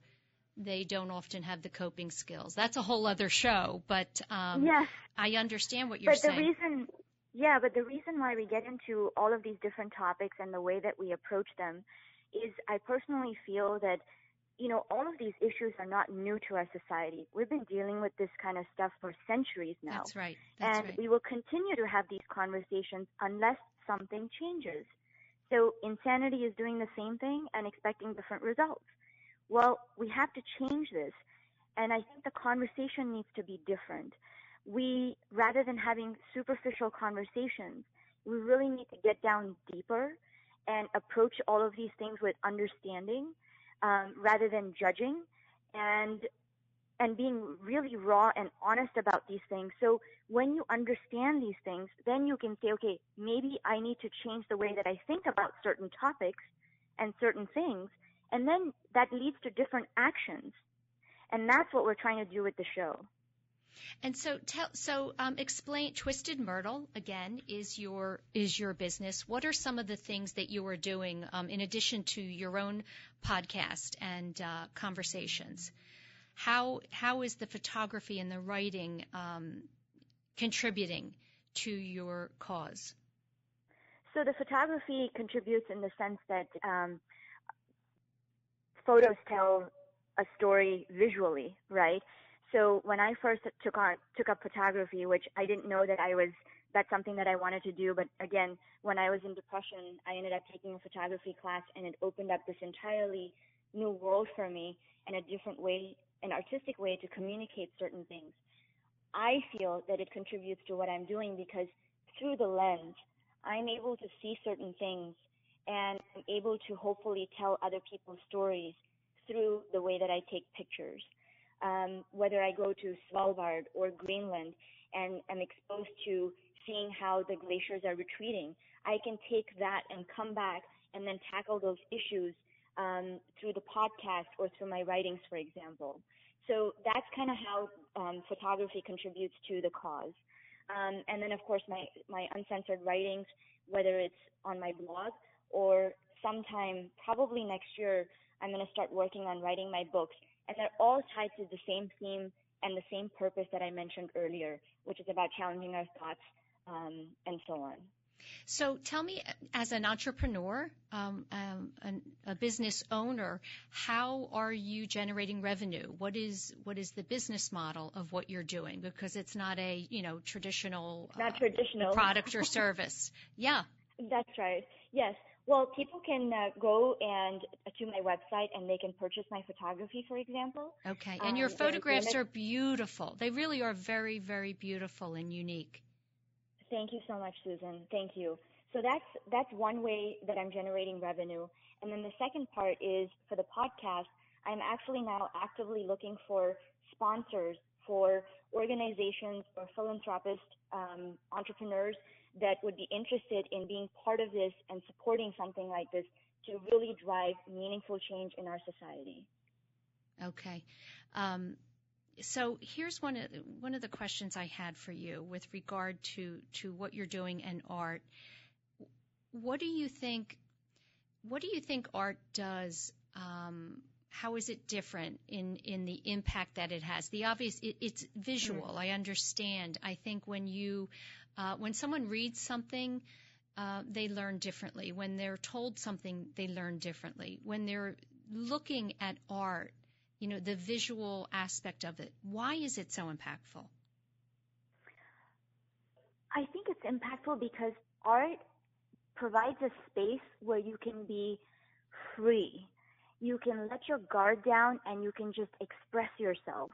they don't often have the coping skills. That's a whole other show, but um, yes. I understand what you're but saying. the reason, yeah, but the reason why we get into all of these different topics and the way that we approach them is I personally feel that you know, all of these issues are not new to our society. We've been dealing with this kind of stuff for centuries now. That's right. That's and right. we will continue to have these conversations unless something changes. So insanity is doing the same thing and expecting different results. Well, we have to change this. And I think the conversation needs to be different. We, rather than having superficial conversations, we really need to get down deeper and approach all of these things with understanding um, rather than judging and and being really raw and honest about these things. So when you understand these things, then you can say, okay, maybe I need to change the way that I think about certain topics and certain things. And then that leads to different actions. And that's what we're trying to do with the show. And so, tell, so um, explain. Twizted Myrtle again is your is your business. What are some of the things that you are doing um, in addition to your own podcast and uh, conversations? How how is the photography and the writing um, contributing to your cause? So the photography contributes in the sense that um, photos tell a story visually, right? So when I first took on took up photography, which I didn't know that I was that's something that I wanted to do, but again, when I was in depression, I ended up taking a photography class and it opened up this entirely new world for me and a different way, an artistic way to communicate certain things. I feel that it contributes to what I'm doing because through the lens, I'm able to see certain things and I'm able to hopefully tell other people's stories through the way that I take pictures um, whether I go to Svalbard or Greenland and am exposed to seeing how the glaciers are retreating, I can take that and come back and then tackle those issues um, through the podcast or through my writings, for example. So that's kind of how um, photography contributes to the cause. Um, and then, of course, my, my uncensored writings, whether it's on my blog or sometime, probably next year, I'm going to start working on writing my books and they're all tied to the same theme and the same purpose that I mentioned earlier, which is about challenging our thoughts um, and so on. So tell me, as an entrepreneur, um, um, an, a business owner, how are you generating revenue? What is what is the business model of what you're doing? Because it's not a you know traditional not uh, traditional product or service. Yeah, that's right. Yes. Well, people can uh, go and uh, to my website and they can purchase my photography, for example. Okay, and your um, photographs are beautiful. They really are very, very beautiful and unique. Thank you so much, Susan. Thank you. So that's that's one way that I'm generating revenue. And then the second part is for the podcast. I'm actually now actively looking for sponsors for organizations or philanthropist um, entrepreneurs that would be interested in being part of this and supporting something like this to really drive meaningful change in our society. Okay. Um, so here's one of one of the questions I had for you with regard to to what you're doing in art. what do you think? What do you think art does? Um, how is it different in in the impact that it has? The obvious, it, it's visual. Mm-hmm. I understand. I think when you uh, when someone reads something. Uh, they learn differently. When they're told something, they learn differently. When they're looking at art, you know, the visual aspect of it, why is it so impactful? I think it's impactful because art provides a space where you can be free. You can let your guard down and you can just express yourself.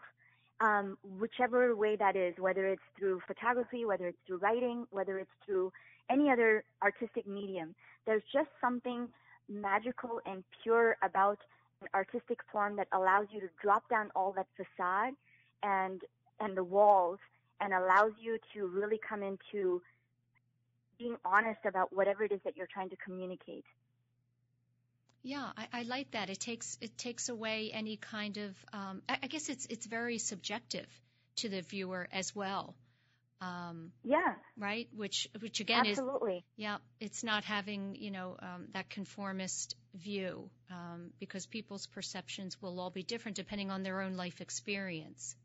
Um, whichever way that is, whether it's through photography, whether it's through writing, whether it's through any other artistic medium. There's just something magical and pure about an artistic form that allows you to drop down all that facade and and the walls and allows you to really come into being honest about whatever it is that you're trying to communicate. Yeah, I, I like that. It takes it takes away any kind of. Um, I, I guess it's it's very subjective to the viewer as well. Um, yeah. Right. Which which again Absolutely. is yeah. It's not having you know um, that conformist view um, because people's perceptions will all be different depending on their own life experience.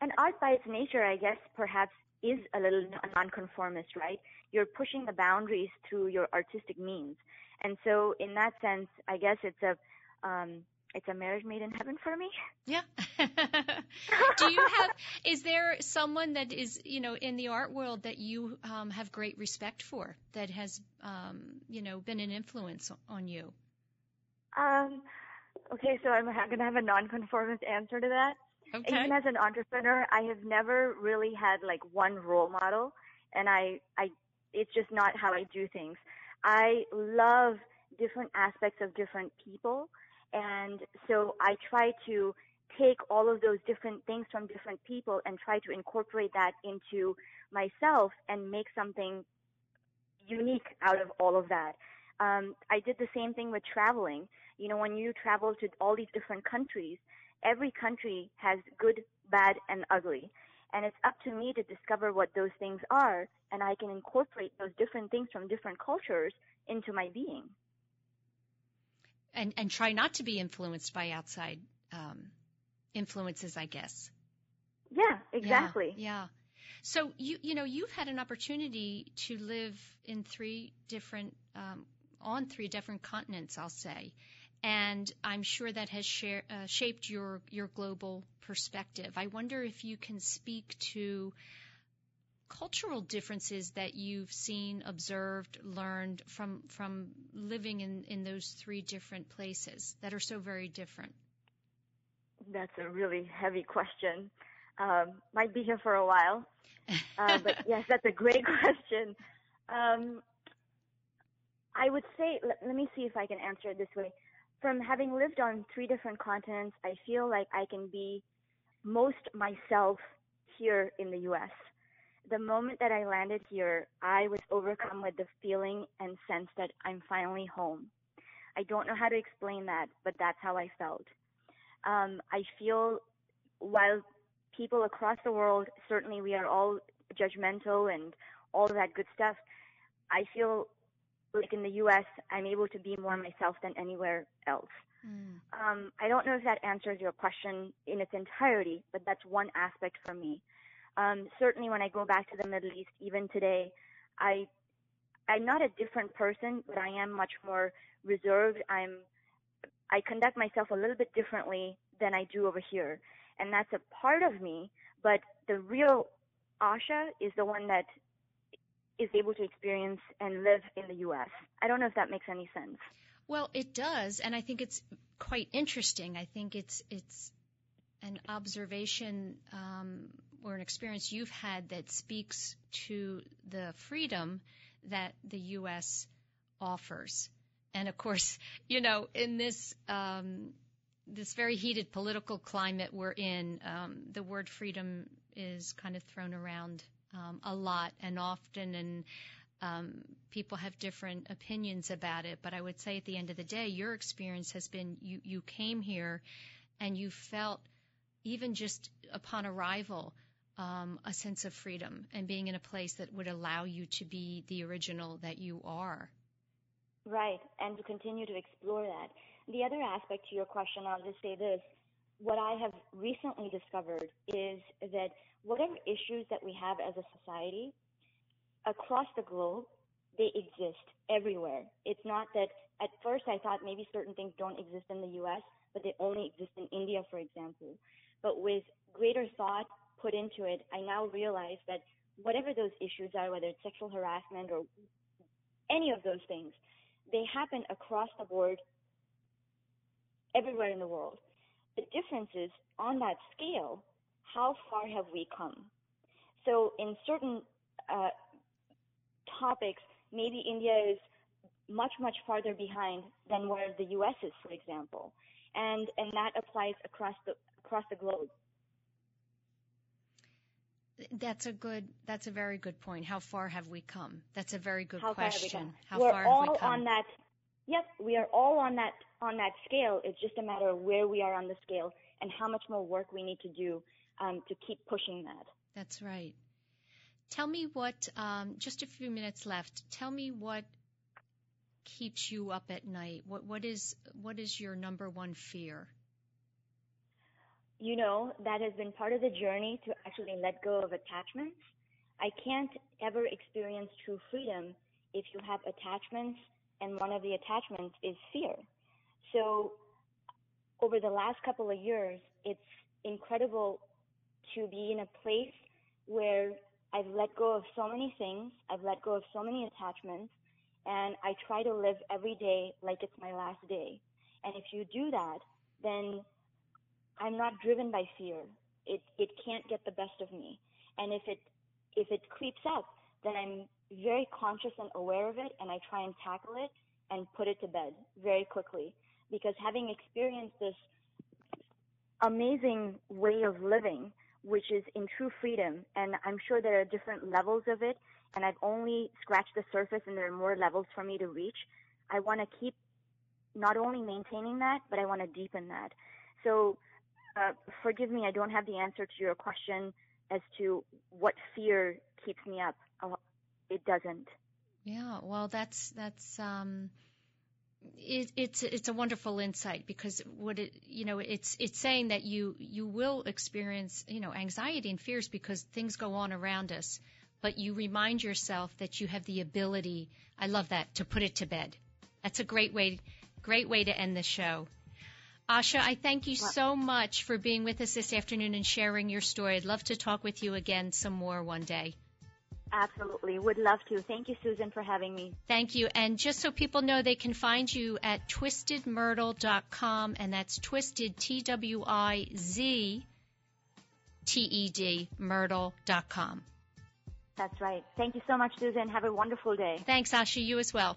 And art by its nature, I guess, perhaps is a little nonconformist, right? You're pushing the boundaries through your artistic means. And so in that sense, I guess it's a, um, it's a marriage made in heaven for me. Yeah. Do you have, is there someone that is, you know, in the art world that you um, have great respect for that has, um, you know, been an influence on you? Um, okay, so I'm going to have a nonconformist answer to that. Okay. Even as an entrepreneur, I have never really had like one role model, and I, I, it's just not how I do things. I love different aspects of different people, and so I try to take all of those different things from different people and try to incorporate that into myself and make something unique out of all of that. Um, I did the same thing with traveling. You know, when you travel to all these different countries, every country has good, bad, and ugly. And it's up to me to discover what those things are, and I can incorporate those different things from different cultures into my being. And and try not to be influenced by outside um, influences, I guess. Yeah, exactly. Yeah, yeah. So you you know you've had an opportunity to live in three different um, on three different continents, I'll say, and I'm sure that has share, uh, shaped your your global perspective. I wonder if you can speak to cultural differences that you've seen, observed, learned from from living in in those three different places that are so very different. That's a really heavy question. Um, might be here for a while, uh, but yes, that's a great question. Um, I would say, let, let me see if I can answer it this way from having lived on three different continents, I feel like I can be most myself here in the US. The moment that I landed here, I was overcome with the feeling and sense that I'm finally home. I don't know how to explain that, but that's how I felt. Um, I feel while people across the world, certainly we are all judgmental and all of that good stuff, I feel like in the U.S., I'm able to be more myself than anywhere else. Mm. Um, I don't know if that answers your question in its entirety, but that's one aspect for me. Um, certainly, when I go back to the Middle East, even today, I I'm not a different person, but I am much more reserved. I'm I conduct myself a little bit differently than I do over here, and that's a part of me. But the real Asha is the one that is able to experience and live in the U.S. I don't know if that makes any sense. Well, it does, and I think it's quite interesting. I think it's it's an observation um, or an experience you've had that speaks to the freedom that the U.S. offers. And of course, you know, in this um, this very heated political climate we're in, um, the word freedom is kind of thrown around um, a lot and often, and um, people have different opinions about it. But I would say at the end of the day, your experience has been you, you came here and you felt, even just upon arrival, um, a sense of freedom and being in a place that would allow you to be the original that you are. Right, and to continue to explore that. The other aspect to your question, I'll just say this. What I have recently discovered is that whatever issues that we have as a society, across the globe, they exist everywhere. It's not that at first I thought maybe certain things don't exist in the US, but they only exist in India, for example. But with greater thought put into it, I now realize that whatever those issues are, whether it's sexual harassment or any of those things, they happen across the board everywhere in the world. The difference is on that scale, how far have we come? So in certain uh, topics, maybe India is much, much farther behind than where the U.S. is, for example. And, and that applies across the, across the globe. That's a good. That's a very good point. How far have we come? That's a very good How question. How How We're far all have we come? on that. Yep, we are all on that on that scale. It's just a matter of where we are on the scale and how much more work we need to do um, to keep pushing that. That's right. Tell me what. Um, just a few minutes left. Tell me what keeps you up at night. What what is what is your number one fear? You know, that has been part of the journey to actually let go of attachments. I can't ever experience true freedom if you have attachments and one of the attachments is fear. So over the last couple of years, it's incredible to be in a place where I've let go of so many things. I've let go of so many attachments and I try to live every day like it's my last day. And if you do that, then I'm not driven by fear. It it can't get the best of me. And if it if it creeps up, then I'm very conscious and aware of it and I try and tackle it and put it to bed very quickly. Because having experienced this amazing way of living, which is in true freedom, and I'm sure there are different levels of it, and I've only scratched the surface and there are more levels for me to reach. I want to keep not only maintaining that, but I want to deepen that. So forgive me, I don't have the answer to your question as to what fear keeps me up. Uh, it doesn't. Yeah, well, that's that's um, it, it's it's a wonderful insight because what it you know it's it's saying that you you will experience you know anxiety and fears because things go on around us, but you remind yourself that you have the ability. I love that to put it to bed. That's a great way great way to end the show. Asha, I thank you so much for being with us this afternoon and sharing your story. I'd love to talk with you again some more one day. Absolutely. Would love to. Thank you, Susan, for having me. Thank you. And just so people know, they can find you at twiztedmyrtle.com, and that's twisted, T W I Z T E D, myrtle.com. That's right. Thank you so much, Susan. Have a wonderful day. Thanks, Asha. You as well.